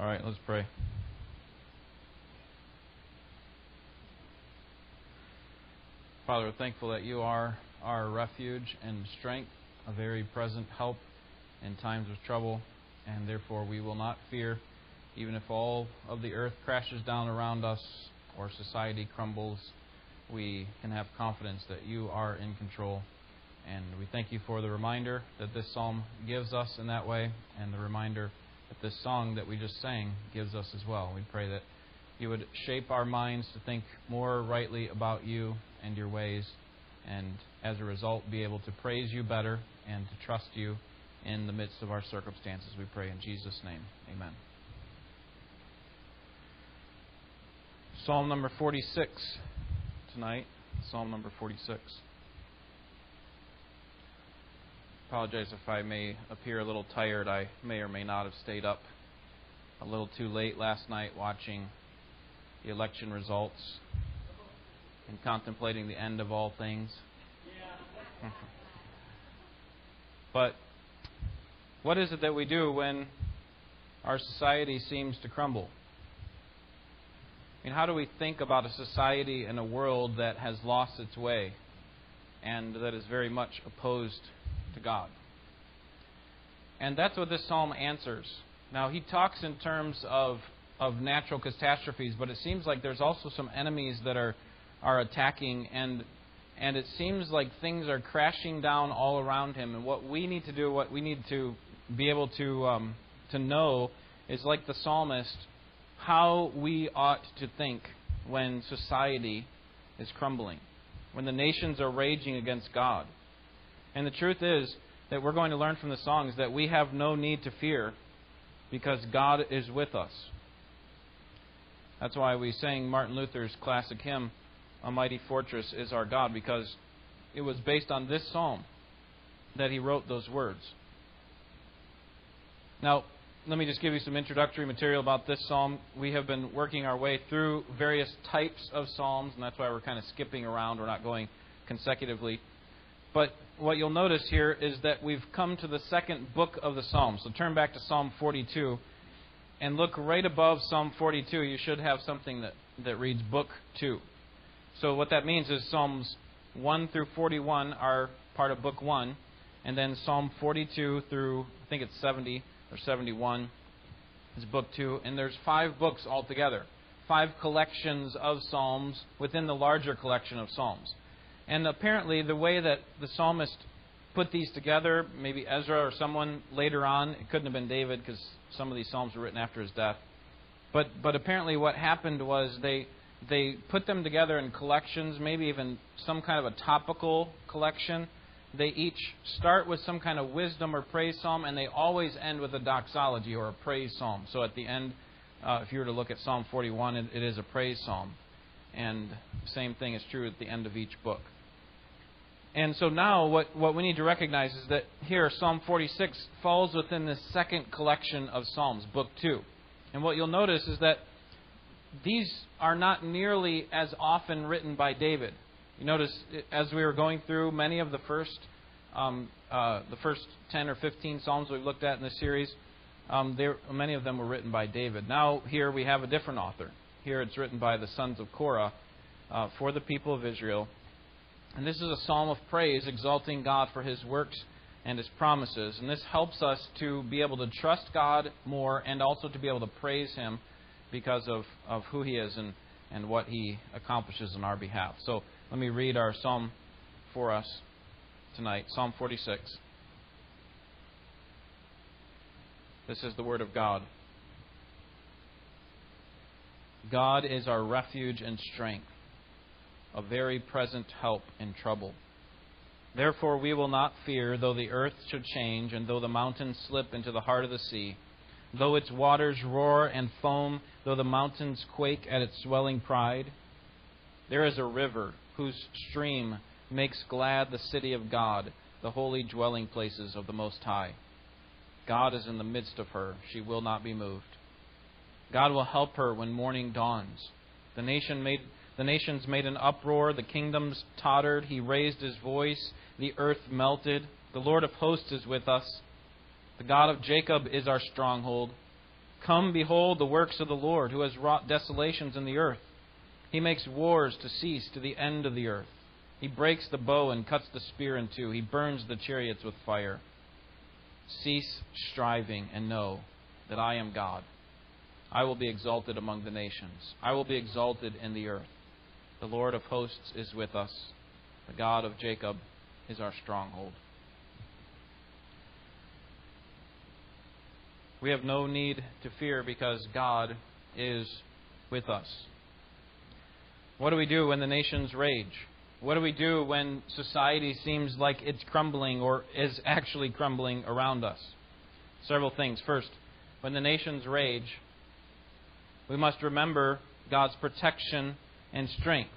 All right, let's pray. Father, we're thankful that you are our refuge and strength, a very present help in times of trouble, and therefore we will not fear, even if all of the earth crashes down around us or society crumbles. We can have confidence that you are in control. And we thank you for the reminder that this psalm gives us in that way, and the reminder that this song that we just sang gives us as well. We pray that you would shape our minds to think more rightly about you and your ways, and as a result, be able to praise you better and to trust you in the midst of our circumstances. We pray in Jesus' name. Amen. Psalm number 46 tonight. Psalm number 46. Apologize if I may appear a little tired. I may or may not have stayed up a little too late last night watching the election results and contemplating the end of all things. but what is it that we do when our society seems to crumble? I mean, how do we think about a society and a world that has lost its way and that is very much opposed to God? And that's what this psalm answers. Now, he talks in terms of, of natural catastrophes, but it seems like there's also some enemies that are are attacking, and and it seems like things are crashing down all around him. And what we need to do, what we need to be able to um, to know, is like the psalmist, how we ought to think when society is crumbling, when the nations are raging against God. And the truth is that we're going to learn from the songs that we have no need to fear because God is with us. That's why we sang Martin Luther's classic hymn, a mighty fortress is our God, because it was based on this psalm that he wrote those words. Now, let me just give you some introductory material about this psalm. We have been working our way through various types of psalms, and that's why we're kind of skipping around. We're not going consecutively. But what you'll notice here is that we've come to the second book of the Psalms. So turn back to Psalm 42 and look right above Psalm 42. You should have something that, that reads Book 2. So what that means is Psalms 1 through 41 are part of Book 1, and then Psalm 42 through, I think it's 70 or 71 is Book 2, and there's five books altogether, five collections of Psalms within the larger collection of Psalms. And apparently, the way that the psalmist put these together, maybe Ezra or someone later on, it couldn't have been David because some of these psalms were written after his death. But but apparently, what happened was they they put them together in collections, maybe even some kind of a topical collection. They each start with some kind of wisdom or praise psalm, and they always end with a doxology or a praise psalm. So at the end, uh, if you were to look at Psalm 41, it, it is a praise psalm. And same thing is true at the end of each book. And so now what, what we need to recognize is that here Psalm 46 falls within the second collection of Psalms, Book 2. And what you'll notice is that these are not nearly as often written by David. You notice as we were going through many of the first um, uh, the first 10 or 15 psalms we've looked at in this series, um, many of them were written by David. Now here we have a different author. Here it's written by the sons of Korah uh, for the people of Israel. And this is a psalm of praise, exalting God for his works and his promises. And this helps us to be able to trust God more and also to be able to praise him because of, of who he is and, and what he accomplishes on our behalf. So let me read our psalm for us tonight Psalm 46. This is the Word of God. God is our refuge and strength, a very present help in trouble. Therefore, we will not fear, though the earth should change, and though the mountains slip into the heart of the sea though its waters roar and foam, though the mountains quake at its swelling pride. There is a river whose stream makes glad the city of God, the holy dwelling places of the Most High. God is in the midst of her, she will not be moved. God will help her when morning dawns. The nation made the nations made an uproar, the kingdoms tottered, he raised his voice, the earth melted. The Lord of hosts is with us. The God of Jacob is our stronghold. Come, behold the works of the Lord, who has wrought desolations in the earth. He makes wars to cease to the end of the earth. He breaks the bow and cuts the spear in two. He burns the chariots with fire. Cease striving and know that I am God. I will be exalted among the nations. I will be exalted in the earth. The Lord of hosts is with us. The God of Jacob is our stronghold. We have no need to fear because God is with us. What do we do when the nations rage? What do we do when society seems like it's crumbling or is actually crumbling around us? Several things. First, when the nations rage, we must remember God's protection and strength.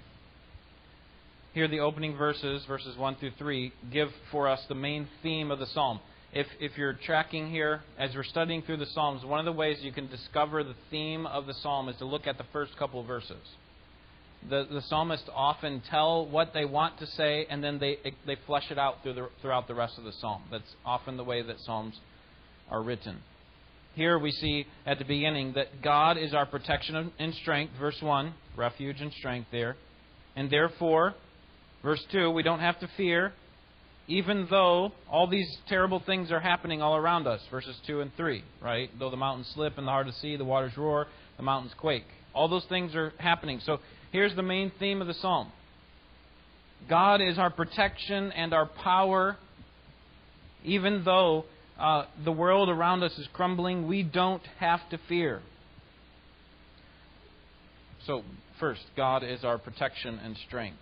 Here, the opening verses, verses 1 through 3, give for us the main theme of the psalm if, if you're tracking here, as we're studying through the Psalms, one of the ways you can discover the theme of the psalm is to look at the first couple of verses. The, the psalmists often tell what they want to say, and then they, they flesh it out through the, throughout the rest of the psalm. That's often the way that psalms are written. Here we see at the beginning that God is our protection and strength, verse 1, refuge and strength there. And therefore, verse 2, we don't have to fear even though all these terrible things are happening all around us, verses 2 and 3, right? Though the mountains slip and the heart of the sea, the waters roar, the mountains quake. All those things are happening. So here's the main theme of the psalm God is our protection and our power. Even though uh, the world around us is crumbling, we don't have to fear. So, first, God is our protection and strength.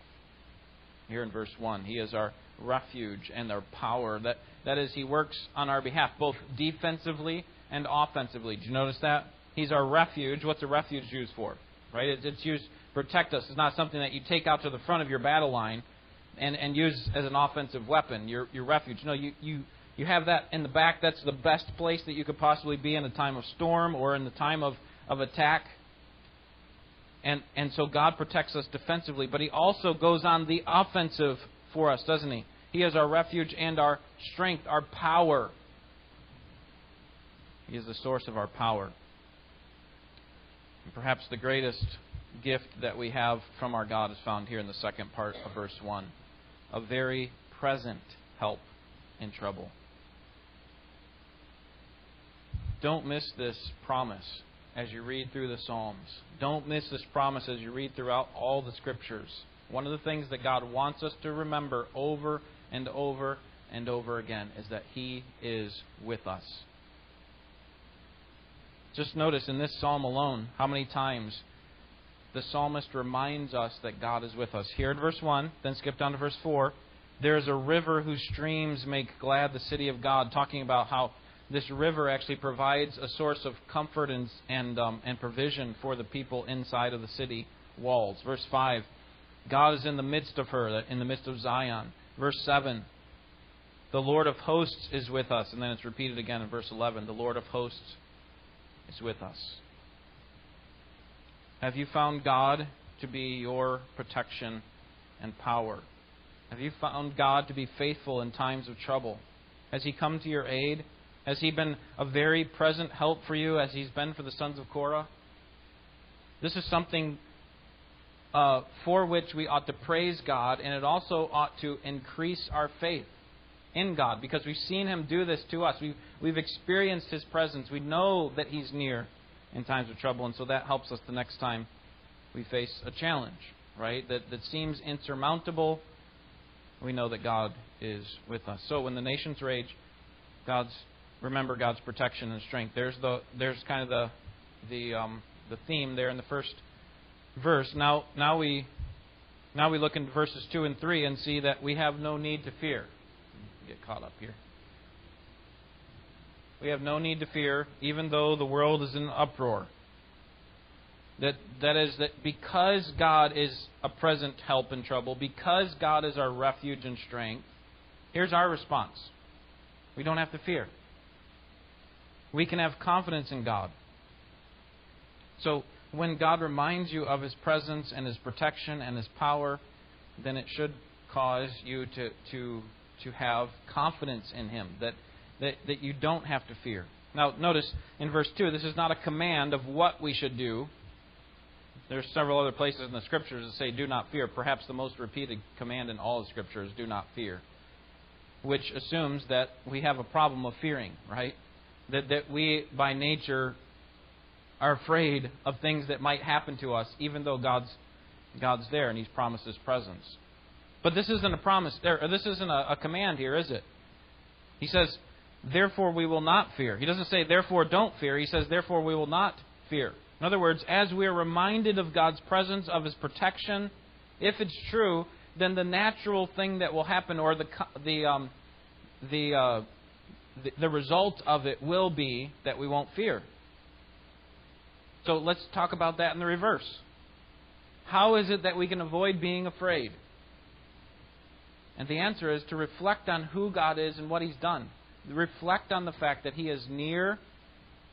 Here in verse 1, He is our refuge and our power. That, that is, He works on our behalf, both defensively and offensively. Do you notice that? He's our refuge. What's a refuge used for? Right? It's, used to protect us. It's not something that you take out to the front of your battle line and, and use as an offensive weapon, your, your refuge. No, you, you, you have that in the back. That's the best place that you could possibly be in a time of storm or in the time of, of attack. And, and so God protects us defensively, but He also goes on the offensive for us, doesn't He? He is our refuge and our strength, our power. He is the source of our power. And perhaps the greatest gift that we have from our God is found here in the second part of verse 1 a very present help in trouble. Don't miss this promise as you read through the Psalms. Don't miss this promise as you read throughout all the Scriptures. One of the things that God wants us to remember over and over and over again is that He is with us. Just notice in this psalm alone how many times the psalmist reminds us that God is with us. Here in verse 1, then skip down to verse 4. There is a river whose streams make glad the city of God, talking about how this river actually provides a source of comfort and, and, um, and provision for the people inside of the city walls. Verse 5 God is in the midst of her, in the midst of Zion. Verse 7, the Lord of hosts is with us. And then it's repeated again in verse 11 the Lord of hosts is with us. Have you found God to be your protection and power? Have you found God to be faithful in times of trouble? Has He come to your aid? Has He been a very present help for you as He's been for the sons of Korah? This is something uh, for which we ought to praise God, and it also ought to increase our faith in God because we've seen Him do this to us. We've, we've experienced His presence. We know that He's near in times of trouble, and so that helps us the next time we face a challenge, right? That, that seems insurmountable. We know that God is with us. So when the nations rage, God's remember God's protection and strength. There's the there's kind of the the um, the theme there in the first verse. Now, now we now we look into verses two and three and see that we have no need to fear. Get caught up here. We have no need to fear, even though the world is in uproar. That that is that because God is a present help in trouble, because God is our refuge and strength. Here's our response. We don't have to fear. We can have confidence in God. So when God reminds you of His presence and His protection and His power, then it should cause you to, to, to have confidence in Him, that, that, that you don't have to fear. Now, notice in verse 2, this is not a command of what we should do. There's several other places in the Scriptures that say, do not fear. Perhaps the most repeated command in all the Scriptures, do not fear. Which assumes that we have a problem of fearing, right? That, that we, by nature, are afraid of things that might happen to us, even though God's, God's there and He's promised His presence. But this isn't a promise or this isn't a, a command here, is it? He says, therefore we will not fear. He doesn't say, therefore don't fear. He says, therefore we will not fear. In other words, as we are reminded of God's presence, of His protection, if it's true, then the natural thing that will happen, or the the um, the, uh, the result of it, will be that we won't fear. So let's talk about that in the reverse. How is it that we can avoid being afraid? And the answer is to reflect on who God is and what He's done. Reflect on the fact that He is near,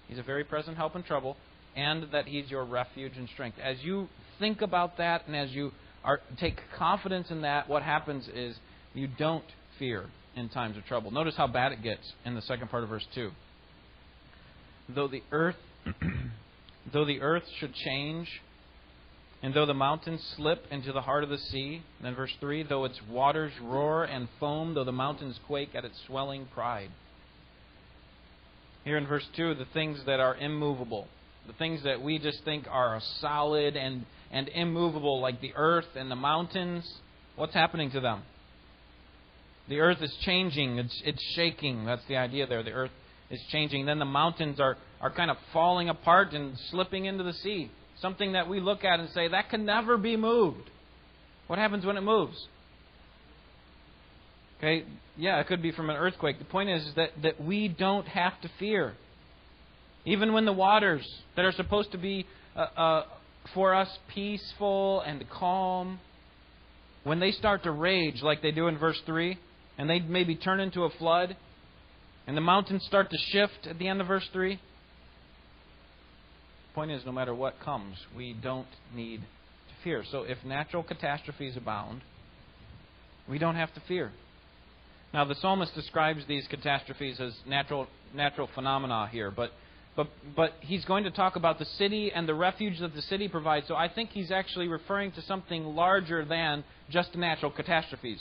He's a very present help in trouble, and that He's your refuge and strength. As you think about that and as you are, take confidence in that, what happens is you don't fear in times of trouble. Notice how bad it gets in the second part of verse 2. Though the earth though the earth should change and though the mountains slip into the heart of the sea, then verse 3, though its waters roar and foam, though the mountains quake at its swelling pride. Here in verse 2, the things that are immovable, the things that we just think are solid and, and immovable, like the earth and the mountains, what's happening to them? The earth is changing, it's, it's shaking. That's the idea there. The earth is changing. Then the mountains are, are kind of falling apart and slipping into the sea. Something that we look at and say, that can never be moved. What happens when it moves? Okay, yeah, it could be from an earthquake. The point is that, that we don't have to fear. Even when the waters that are supposed to be uh, uh, for us peaceful and calm, when they start to rage like they do in verse 3, and they maybe turn into a flood, and the mountains start to shift at the end of verse 3, point is, no matter what comes, we don't need to fear. So if natural catastrophes abound, we don't have to fear. Now, the psalmist describes these catastrophes as natural, natural phenomena here, but, but, but he's going to talk about the city and the refuge that the city provides. So I think he's actually referring to something larger than just natural catastrophes.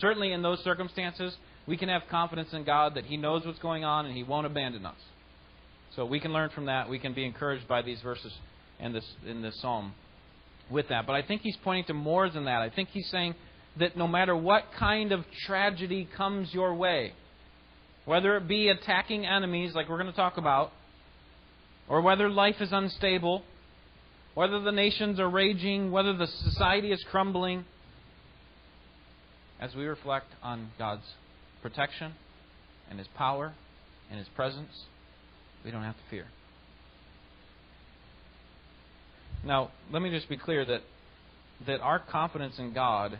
Certainly, in those circumstances, we can have confidence in God that He knows what's going on and He won't abandon us. So we can learn from that. We can be encouraged by these verses in this in this psalm with that. But I think he's pointing to more than that. I think he's saying that no matter what kind of tragedy comes your way, whether it be attacking enemies like we're going to talk about, or whether life is unstable, whether the nations are raging, whether the society is crumbling, as we reflect on God's protection and His power and His presence, we don't have to fear. Now, let me just be clear that that our confidence in God,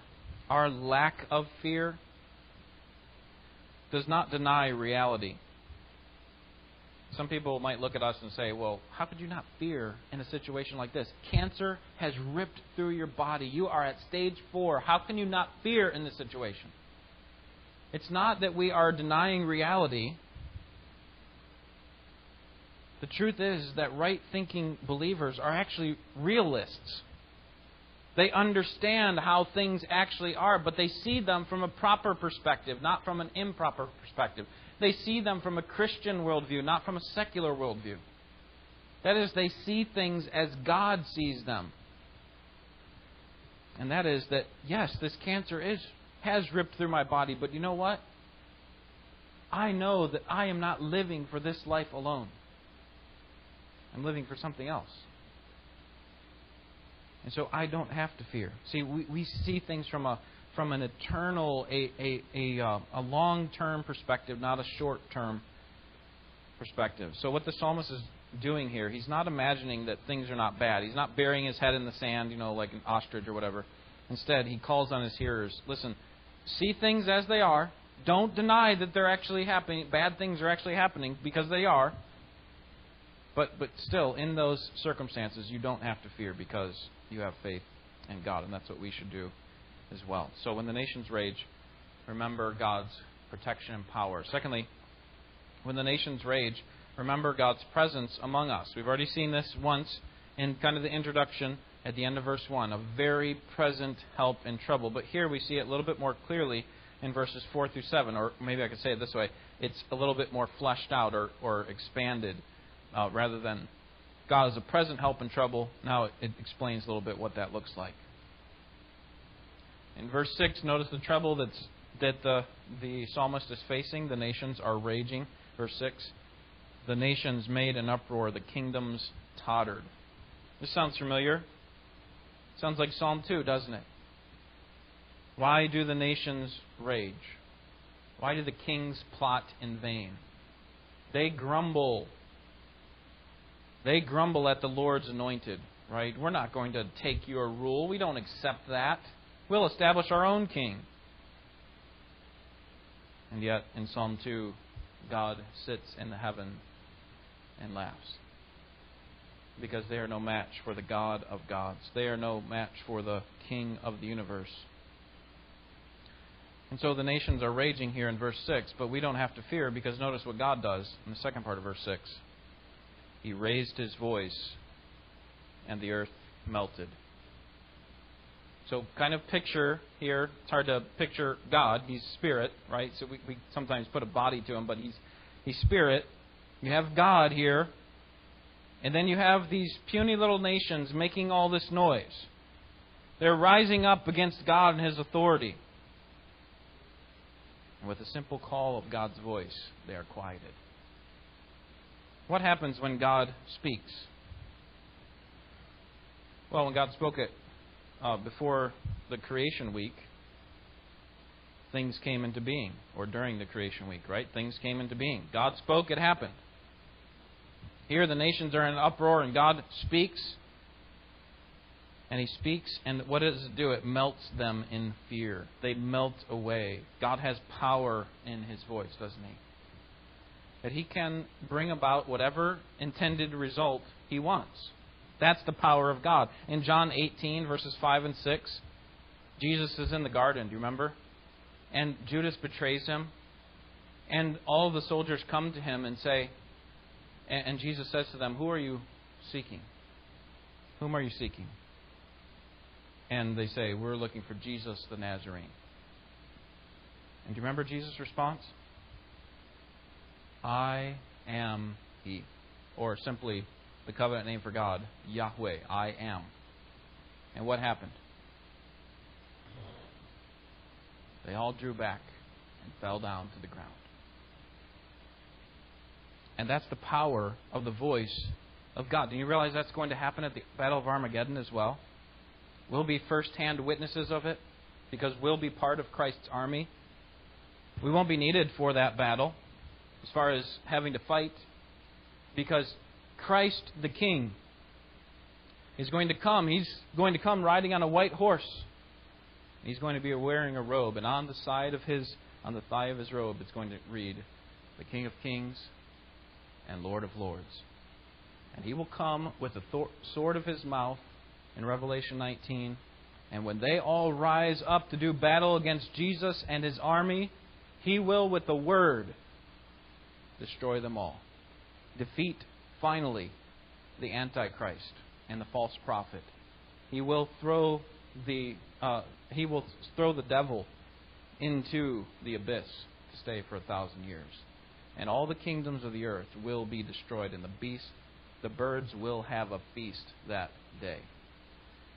our lack of fear, does not deny reality. Some people might look at us and say, well, how could you not fear in a situation like this? Cancer has ripped through your body. You are at stage four. How can you not fear in this situation? It's not that we are denying reality. The truth is that right thinking believers are actually realists. They understand how things actually are, but they see them from a proper perspective, not from an improper perspective. They see them from a Christian worldview, not from a secular worldview. That is, they see things as God sees them. And that is that, yes, this cancer is, has ripped through my body, but you know what? I know that I am not living for this life alone. I'm living for something else. And so I don't have to fear. See, we, we see things from a from an eternal, a a a, uh, a long term perspective, not a short term perspective. So what the psalmist is doing here, he's not imagining that things are not bad. He's not burying his head in the sand, you know, like an ostrich or whatever. Instead, he calls on his hearers, listen, see things as they are. Don't deny that they're actually happening. Bad things are actually happening because they are. But but still, in those circumstances, you don't have to fear because you have faith in God, and that's what we should do as well. So when the nations rage, remember God's protection and power. Secondly, when the nations rage, remember God's presence among us. We've already seen this once in kind of the introduction at the end of verse 1, a very present help in trouble. But here we see it a little bit more clearly in verses 4 through 7, or maybe I could say it this way it's a little bit more fleshed out or, or expanded uh, rather than God is a present help in trouble. Now it, it explains a little bit what that looks like. In verse 6, notice the trouble that's, that the, the psalmist is facing. The nations are raging. Verse 6 The nations made an uproar, the kingdoms tottered. This sounds familiar. Sounds like Psalm 2, doesn't it? Why do the nations rage? Why do the kings plot in vain? They grumble. They grumble at the Lord's anointed, right? We're not going to take your rule. We don't accept that. We'll establish our own king. And yet, in Psalm 2, God sits in the heaven and laughs. Because they are no match for the God of gods. They are no match for the King of the universe. And so the nations are raging here in verse 6, but we don't have to fear because notice what God does in the second part of verse 6. He raised his voice, and the earth melted. So, kind of picture here. It's hard to picture God. He's spirit, right? So we, we sometimes put a body to him, but he's he's spirit. You have God here, and then you have these puny little nations making all this noise. They're rising up against God and His authority. And with a simple call of God's voice, they are quieted. What happens when God speaks? Well, when God spoke it uh, before the creation week, things came into being, or during the creation week, right? Things came into being. God spoke, it happened. Here, the nations are in an uproar, and God speaks. And He speaks, and what does it do? It melts them in fear. They melt away. God has power in His voice, doesn't He? That He can bring about whatever intended result He wants. That's the power of God. In John 18, verses 5 and 6, Jesus is in the garden, do you remember? And Judas betrays him. And all the soldiers come to him and say, and Jesus says to them, Who are you seeking? Whom are you seeking? And they say, We're looking for Jesus the Nazarene. And do you remember Jesus' response? I am He. Or simply, the covenant name for God, Yahweh, I am. And what happened? They all drew back and fell down to the ground. And that's the power of the voice of God. Do you realize that's going to happen at the Battle of Armageddon as well? We'll be first hand witnesses of it because we'll be part of Christ's army. We won't be needed for that battle as far as having to fight because Christ the King is going to come. He's going to come riding on a white horse. He's going to be wearing a robe, and on the side of his, on the thigh of his robe, it's going to read, "The King of Kings and Lord of Lords." And he will come with the thor- sword of his mouth in Revelation 19. And when they all rise up to do battle against Jesus and his army, he will, with the word, destroy them all, defeat finally the Antichrist and the false prophet. He will throw the uh, he will throw the devil into the abyss to stay for a thousand years, and all the kingdoms of the earth will be destroyed, and the beast, the birds will have a feast that day,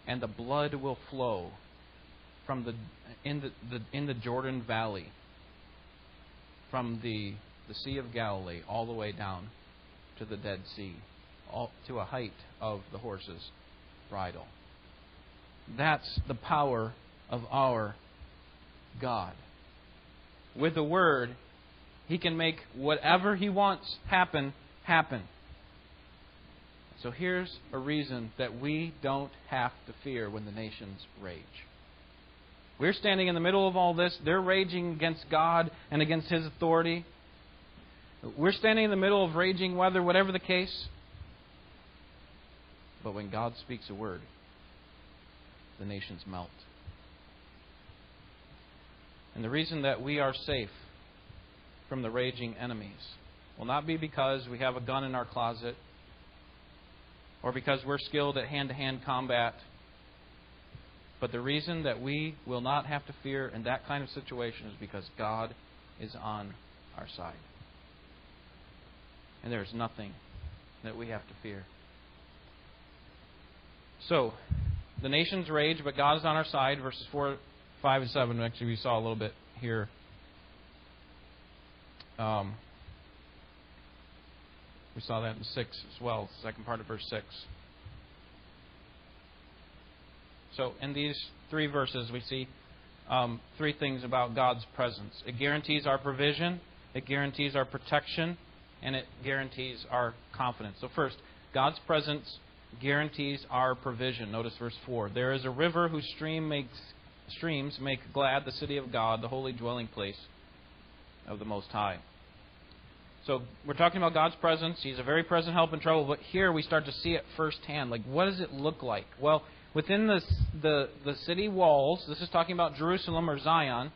and the blood will flow from the in the, the in the Jordan Valley, from the the Sea of Galilee all the way down to the Dead Sea, all, to a height of the horse's bridle. That's the power of our God. With the Word, He can make whatever He wants happen, happen. So here's a reason that we don't have to fear when the nations rage. We're standing in the middle of all this. They're raging against God and against His authority. We're standing in the middle of raging weather, whatever the case. But when God speaks a word, the nations melt. And the reason that we are safe from the raging enemies will not be because we have a gun in our closet or because we're skilled at hand to hand combat. But the reason that we will not have to fear in that kind of situation is because God is on our side. And there is nothing that we have to fear. So, the nations rage, but God is on our side. Verses 4, 5, and 7. Actually, we saw a little bit here. Um, we saw that in 6 as well, second part of verse 6. So, in these three verses, we see um, three things about God's presence it guarantees our provision, it guarantees our protection, and it guarantees our confidence. So, first, God's presence guarantees our provision. Notice verse 4. There is a river whose stream makes, streams make glad the city of God, the holy dwelling place of the Most High. So we're talking about God's presence. He's a very present help in trouble. But here we start to see it firsthand. Like, what does it look like? Well, within the, the, the city walls, this is talking about Jerusalem or Zion,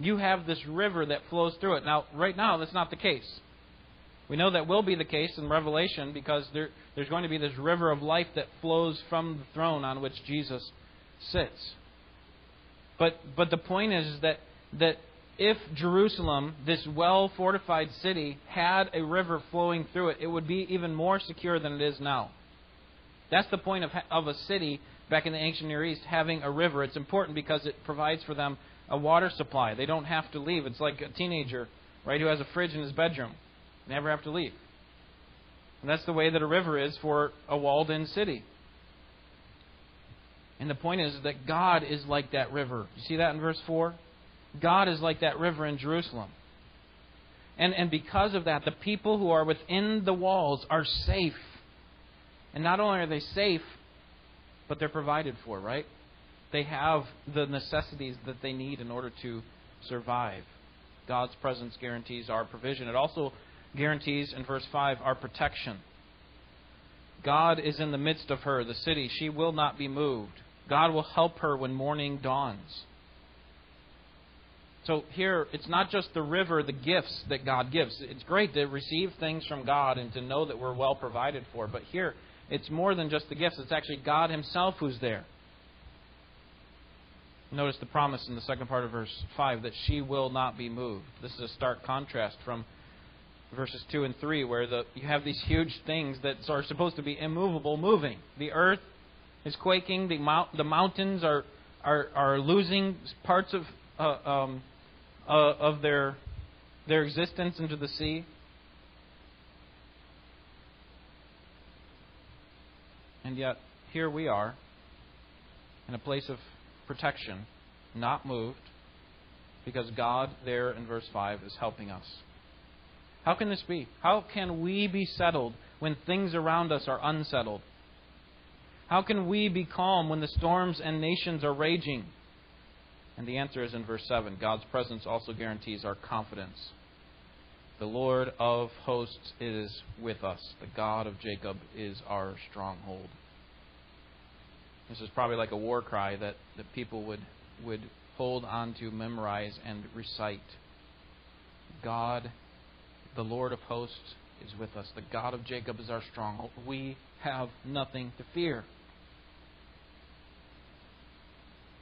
you have this river that flows through it. Now, right now, that's not the case. We know that will be the case in Revelation because there, there's going to be this river of life that flows from the throne on which Jesus sits. But, but the point is that, that if Jerusalem, this well fortified city, had a river flowing through it, it would be even more secure than it is now. That's the point of, of a city back in the ancient Near East having a river. It's important because it provides for them a water supply. They don't have to leave. It's like a teenager, right, who has a fridge in his bedroom. Never have to leave. And that's the way that a river is for a walled in city. And the point is that God is like that river. You see that in verse 4? God is like that river in Jerusalem. And, and because of that, the people who are within the walls are safe. And not only are they safe, but they're provided for, right? They have the necessities that they need in order to survive. God's presence guarantees our provision. It also guarantees in verse 5 our protection. God is in the midst of her, the city. She will not be moved. God will help her when morning dawns. So here, it's not just the river, the gifts that God gives. It's great to receive things from God and to know that we're well provided for. But here, it's more than just the gifts. It's actually God Himself who's there. Notice the promise in the second part of verse 5 that she will not be moved. This is a stark contrast from verses 2 and 3, where the, you have these huge things that are supposed to be immovable moving. The earth is quaking, the, mount, the mountains are, are, are losing parts of, uh, um, uh, of their, their existence into the sea. And yet, here we are in a place of protection, not moved, because God, there in verse 5, is helping us. How can this be? How can we be settled when things around us are unsettled? How can we be calm when the storms and nations are raging? And the answer is in verse 7 God's presence also guarantees our confidence. The Lord of hosts is with us. The God of Jacob is our stronghold. This is probably like a war cry that, that people would, would hold on to, memorize, and recite. God the Lord of hosts is with us. The God of Jacob is our stronghold. We have nothing to fear.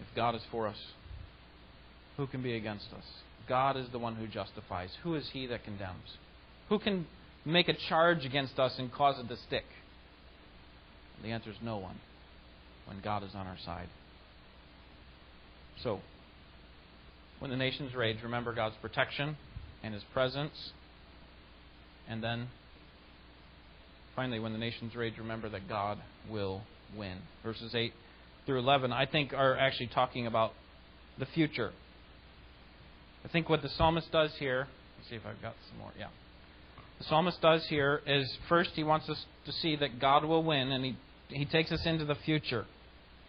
If God is for us, who can be against us? God is the one who justifies. Who is he that condemns? Who can make a charge against us and cause it to stick? The answer is no one when God is on our side. So, when the nations rage, remember God's protection and his presence and then, finally, when the nations rage, remember that God will win. Verses 8 through 11, I think, are actually talking about the future. I think what the psalmist does here, let's see if I've got some more. Yeah. The psalmist does here is first he wants us to see that God will win, and he, he takes us into the future.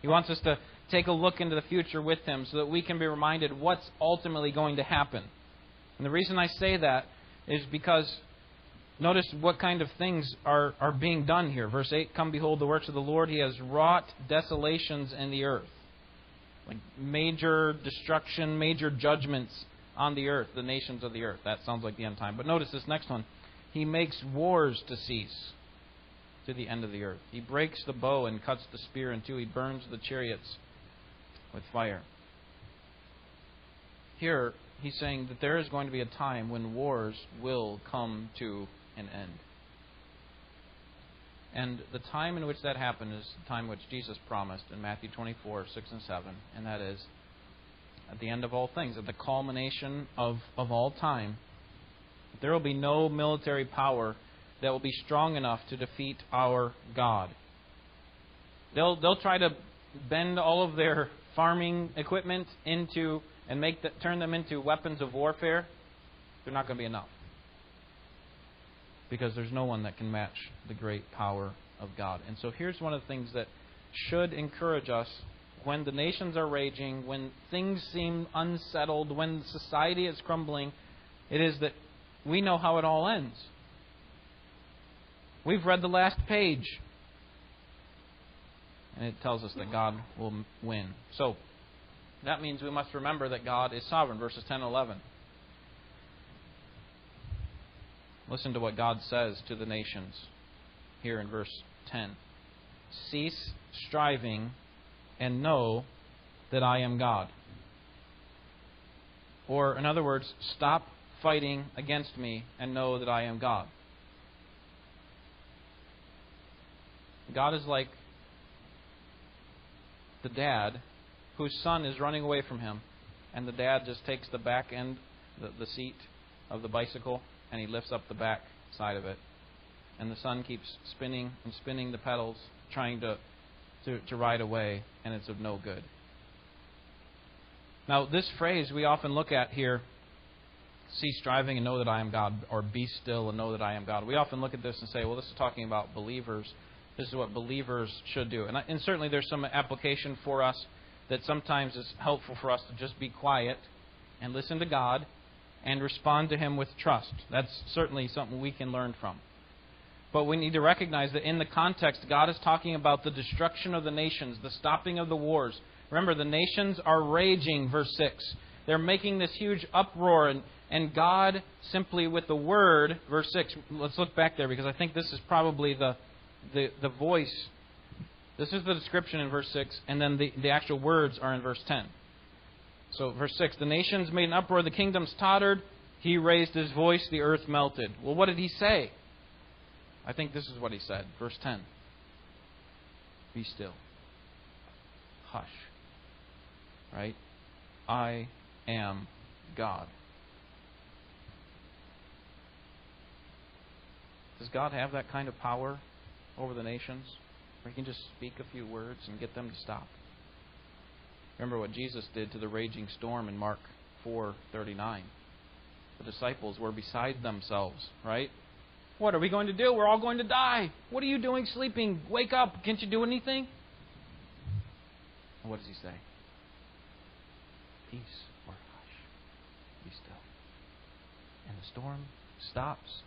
He wants us to take a look into the future with him so that we can be reminded what's ultimately going to happen. And the reason I say that is because Notice what kind of things are, are being done here. Verse 8 Come behold the works of the Lord. He has wrought desolations in the earth. Like major destruction, major judgments on the earth, the nations of the earth. That sounds like the end time. But notice this next one. He makes wars to cease to the end of the earth. He breaks the bow and cuts the spear in two. He burns the chariots with fire. Here, he's saying that there is going to be a time when wars will come to an end. And the time in which that happened is the time which Jesus promised in Matthew 24, 6 and 7, and that is at the end of all things, at the culmination of, of all time, there will be no military power that will be strong enough to defeat our God. They'll, they'll try to bend all of their farming equipment into and make the, turn them into weapons of warfare. They're not going to be enough because there's no one that can match the great power of God. And so here's one of the things that should encourage us when the nations are raging, when things seem unsettled, when society is crumbling, it is that we know how it all ends. We've read the last page. And it tells us that God will win. So, that means we must remember that God is sovereign, verses 10 and 11. Listen to what God says to the nations here in verse 10. Cease striving and know that I am God. Or, in other words, stop fighting against me and know that I am God. God is like the dad whose son is running away from him, and the dad just takes the back end, the, the seat of the bicycle, and he lifts up the back side of it. And the son keeps spinning and spinning the pedals, trying to, to, to ride away, and it's of no good. Now, this phrase we often look at here cease striving and know that I am God, or be still and know that I am God. We often look at this and say, well, this is talking about believers. This is what believers should do. And, and certainly there's some application for us that sometimes is helpful for us to just be quiet and listen to God and respond to Him with trust. That's certainly something we can learn from. But we need to recognize that in the context, God is talking about the destruction of the nations, the stopping of the wars. Remember, the nations are raging, verse 6. They're making this huge uproar, and, and God simply with the word, verse 6, let's look back there because I think this is probably the, the, the voice. This is the description in verse 6, and then the, the actual words are in verse 10. So, verse 6 The nations made an uproar, the kingdoms tottered. He raised his voice, the earth melted. Well, what did he say? I think this is what he said. Verse 10 Be still. Hush. Right? I am God. Does God have that kind of power over the nations? Where he can just speak a few words and get them to stop? Remember what Jesus did to the raging storm in Mark 4:39. The disciples were beside themselves, right? What are we going to do? We're all going to die. What are you doing sleeping? Wake up. Can't you do anything? What does he say? Peace or hush. Be still. And the storm stops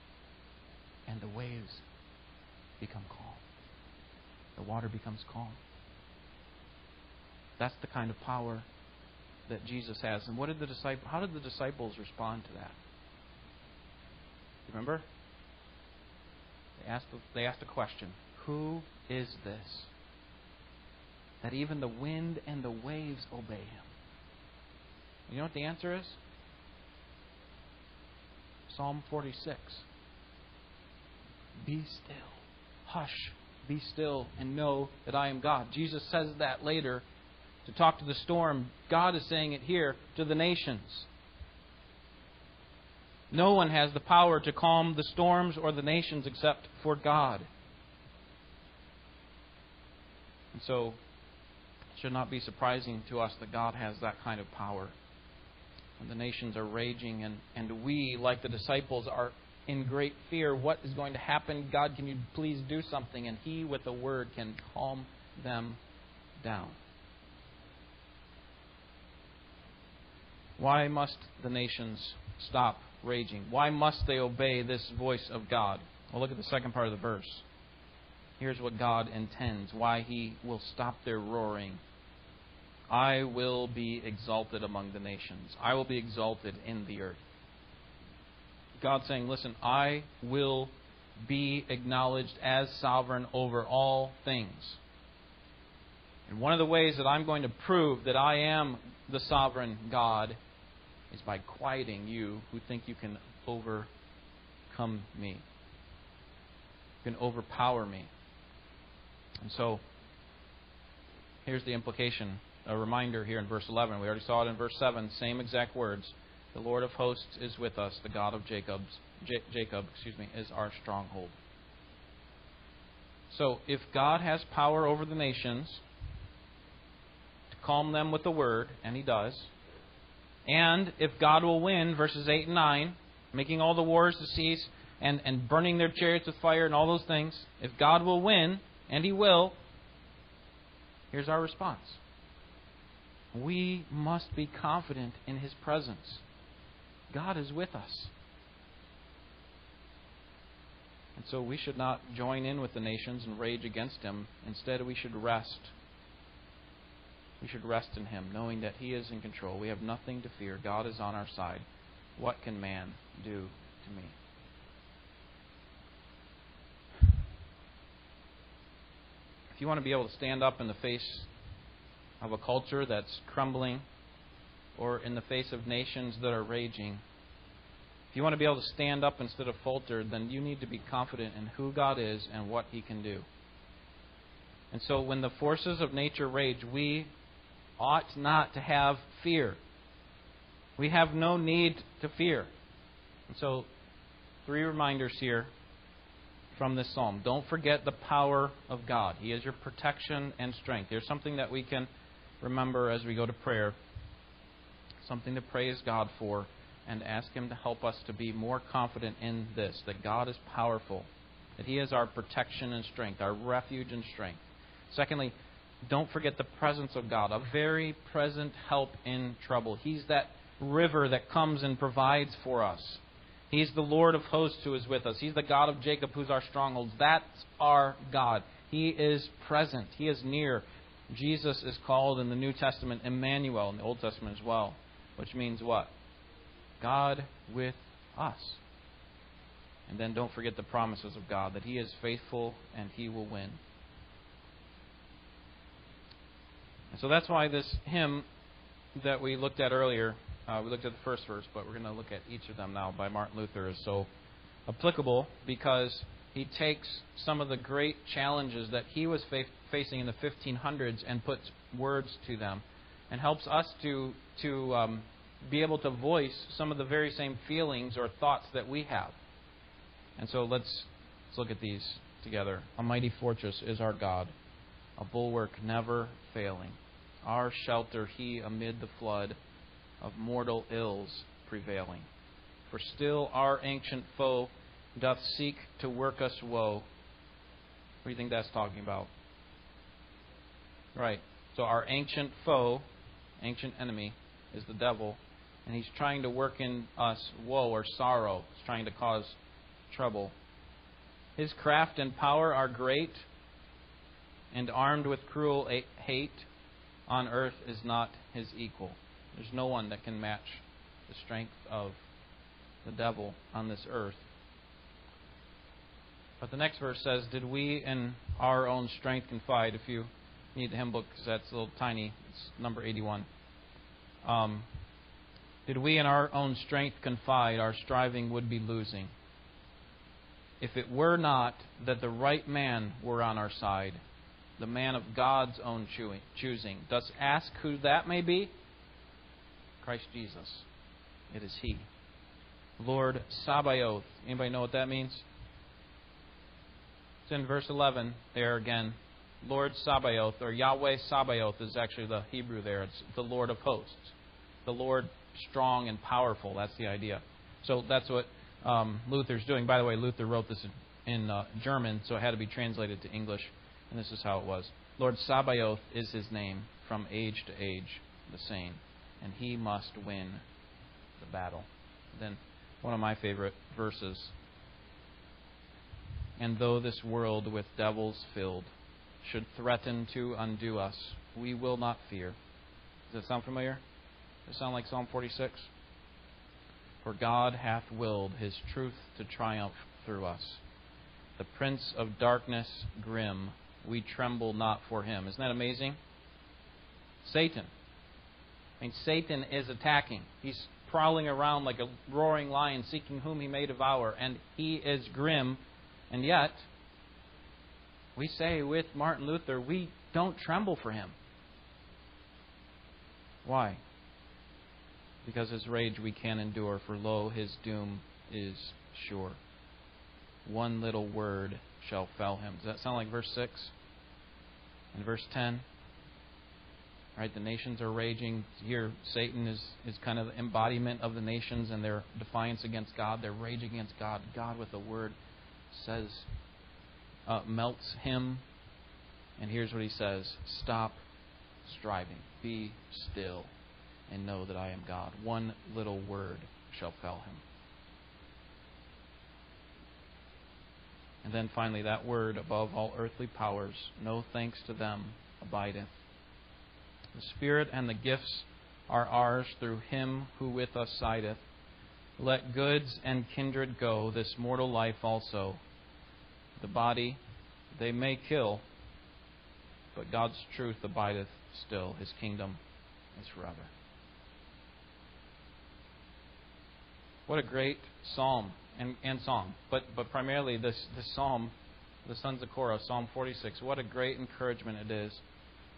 and the waves become calm. The water becomes calm. That's the kind of power that Jesus has. And what did the disciple, how did the disciples respond to that? Remember? They asked, they asked a question Who is this? That even the wind and the waves obey him. You know what the answer is? Psalm 46. Be still. Hush. Be still and know that I am God. Jesus says that later to talk to the storm. God is saying it here to the nations. No one has the power to calm the storms or the nations except for God. And so, it should not be surprising to us that God has that kind of power. When the nations are raging and, and we, like the disciples, are in great fear. What is going to happen? God, can you please do something? And He, with a word, can calm them down. Why must the nations stop raging? Why must they obey this voice of God? Well, look at the second part of the verse. Here's what God intends, why He will stop their roaring. I will be exalted among the nations, I will be exalted in the earth. God saying, Listen, I will be acknowledged as sovereign over all things. And one of the ways that I'm going to prove that I am the sovereign God is by quieting you who think you can overcome me. You can overpower me. And so, here's the implication, a reminder here in verse 11. We already saw it in verse 7, same exact words. The Lord of hosts is with us, the God of Jacob's, J- Jacob, excuse me, is our stronghold. So, if God has power over the nations to calm them with the word, and he does, and if God will win, verses 8 and 9, making all the wars to cease and, and burning their chariots with fire and all those things, if God will win, and He will, here's our response. We must be confident in His presence. God is with us. And so we should not join in with the nations and rage against Him. Instead, we should rest we should rest in Him, knowing that He is in control. We have nothing to fear. God is on our side. What can man do to me? If you want to be able to stand up in the face of a culture that's crumbling, or in the face of nations that are raging, if you want to be able to stand up instead of falter, then you need to be confident in who God is and what He can do. And so when the forces of nature rage, we ought not to have fear. We have no need to fear. And so, three reminders here from this psalm. Don't forget the power of God. He is your protection and strength. There's something that we can remember as we go to prayer, something to praise God for, and ask Him to help us to be more confident in this that God is powerful, that He is our protection and strength, our refuge and strength. Secondly, don't forget the presence of God, a very present help in trouble. He's that river that comes and provides for us. He's the Lord of hosts who is with us. He's the God of Jacob who's our stronghold. That's our God. He is present, He is near. Jesus is called in the New Testament Emmanuel, in the Old Testament as well, which means what? God with us. And then don't forget the promises of God that He is faithful and He will win. So that's why this hymn that we looked at earlier, uh, we looked at the first verse, but we're going to look at each of them now by Martin Luther, is so applicable because he takes some of the great challenges that he was fa- facing in the 1500s and puts words to them and helps us to, to um, be able to voice some of the very same feelings or thoughts that we have. And so let's, let's look at these together. A mighty fortress is our God a bulwark never failing. Our shelter he amid the flood of mortal ills prevailing. For still our ancient foe doth seek to work us woe. What do you think that's talking about? Right. So our ancient foe, ancient enemy, is the devil, and he's trying to work in us woe or sorrow. He's trying to cause trouble. His craft and power are great, and armed with cruel hate on earth is not his equal. There's no one that can match the strength of the devil on this earth. But the next verse says, Did we in our own strength confide? If you need the hymn book, because that's a little tiny, it's number 81. Um, did we in our own strength confide, our striving would be losing. If it were not that the right man were on our side, the man of God's own choosing. Dost ask who that may be? Christ Jesus. It is He. Lord Sabaoth. Anybody know what that means? It's in verse 11 there again. Lord Sabaoth, or Yahweh Sabaoth is actually the Hebrew there. It's the Lord of hosts. The Lord strong and powerful. That's the idea. So that's what um, Luther's doing. By the way, Luther wrote this in, in uh, German, so it had to be translated to English. And this is how it was Lord Sabaoth is his name, from age to age, the same. And he must win the battle. Then, one of my favorite verses. And though this world with devils filled should threaten to undo us, we will not fear. Does that sound familiar? Does it sound like Psalm 46? For God hath willed his truth to triumph through us. The prince of darkness, grim, we tremble not for him. Isn't that amazing? Satan. I mean, Satan is attacking. He's prowling around like a roaring lion, seeking whom he may devour, and he is grim. And yet, we say with Martin Luther, we don't tremble for him. Why? Because his rage we can endure, for lo, his doom is sure. One little word shall fell him. Does that sound like verse 6? And verse 10? Right, the nations are raging. Here, Satan is, is kind of the embodiment of the nations and their defiance against God. their rage against God. God, with a word, says, uh, melts him. And here's what he says Stop striving. Be still and know that I am God. One little word shall fell him. And then finally, that word above all earthly powers, no thanks to them, abideth. The Spirit and the gifts are ours through him who with us sideth. Let goods and kindred go, this mortal life also. The body they may kill, but God's truth abideth still. His kingdom is forever. What a great psalm and, and song. But, but primarily, this, this psalm, the sons of Korah, Psalm 46, what a great encouragement it is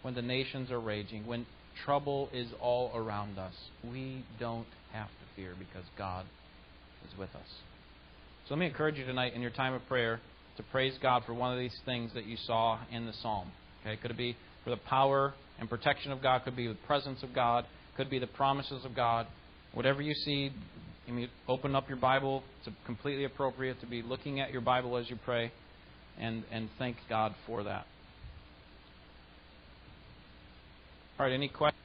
when the nations are raging, when trouble is all around us. We don't have to fear because God is with us. So let me encourage you tonight in your time of prayer to praise God for one of these things that you saw in the psalm. Okay, could it be for the power and protection of God? Could be the presence of God. Could be the promises of God. Whatever you see, you open up your Bible. It's completely appropriate to be looking at your Bible as you pray, and and thank God for that. All right, any questions?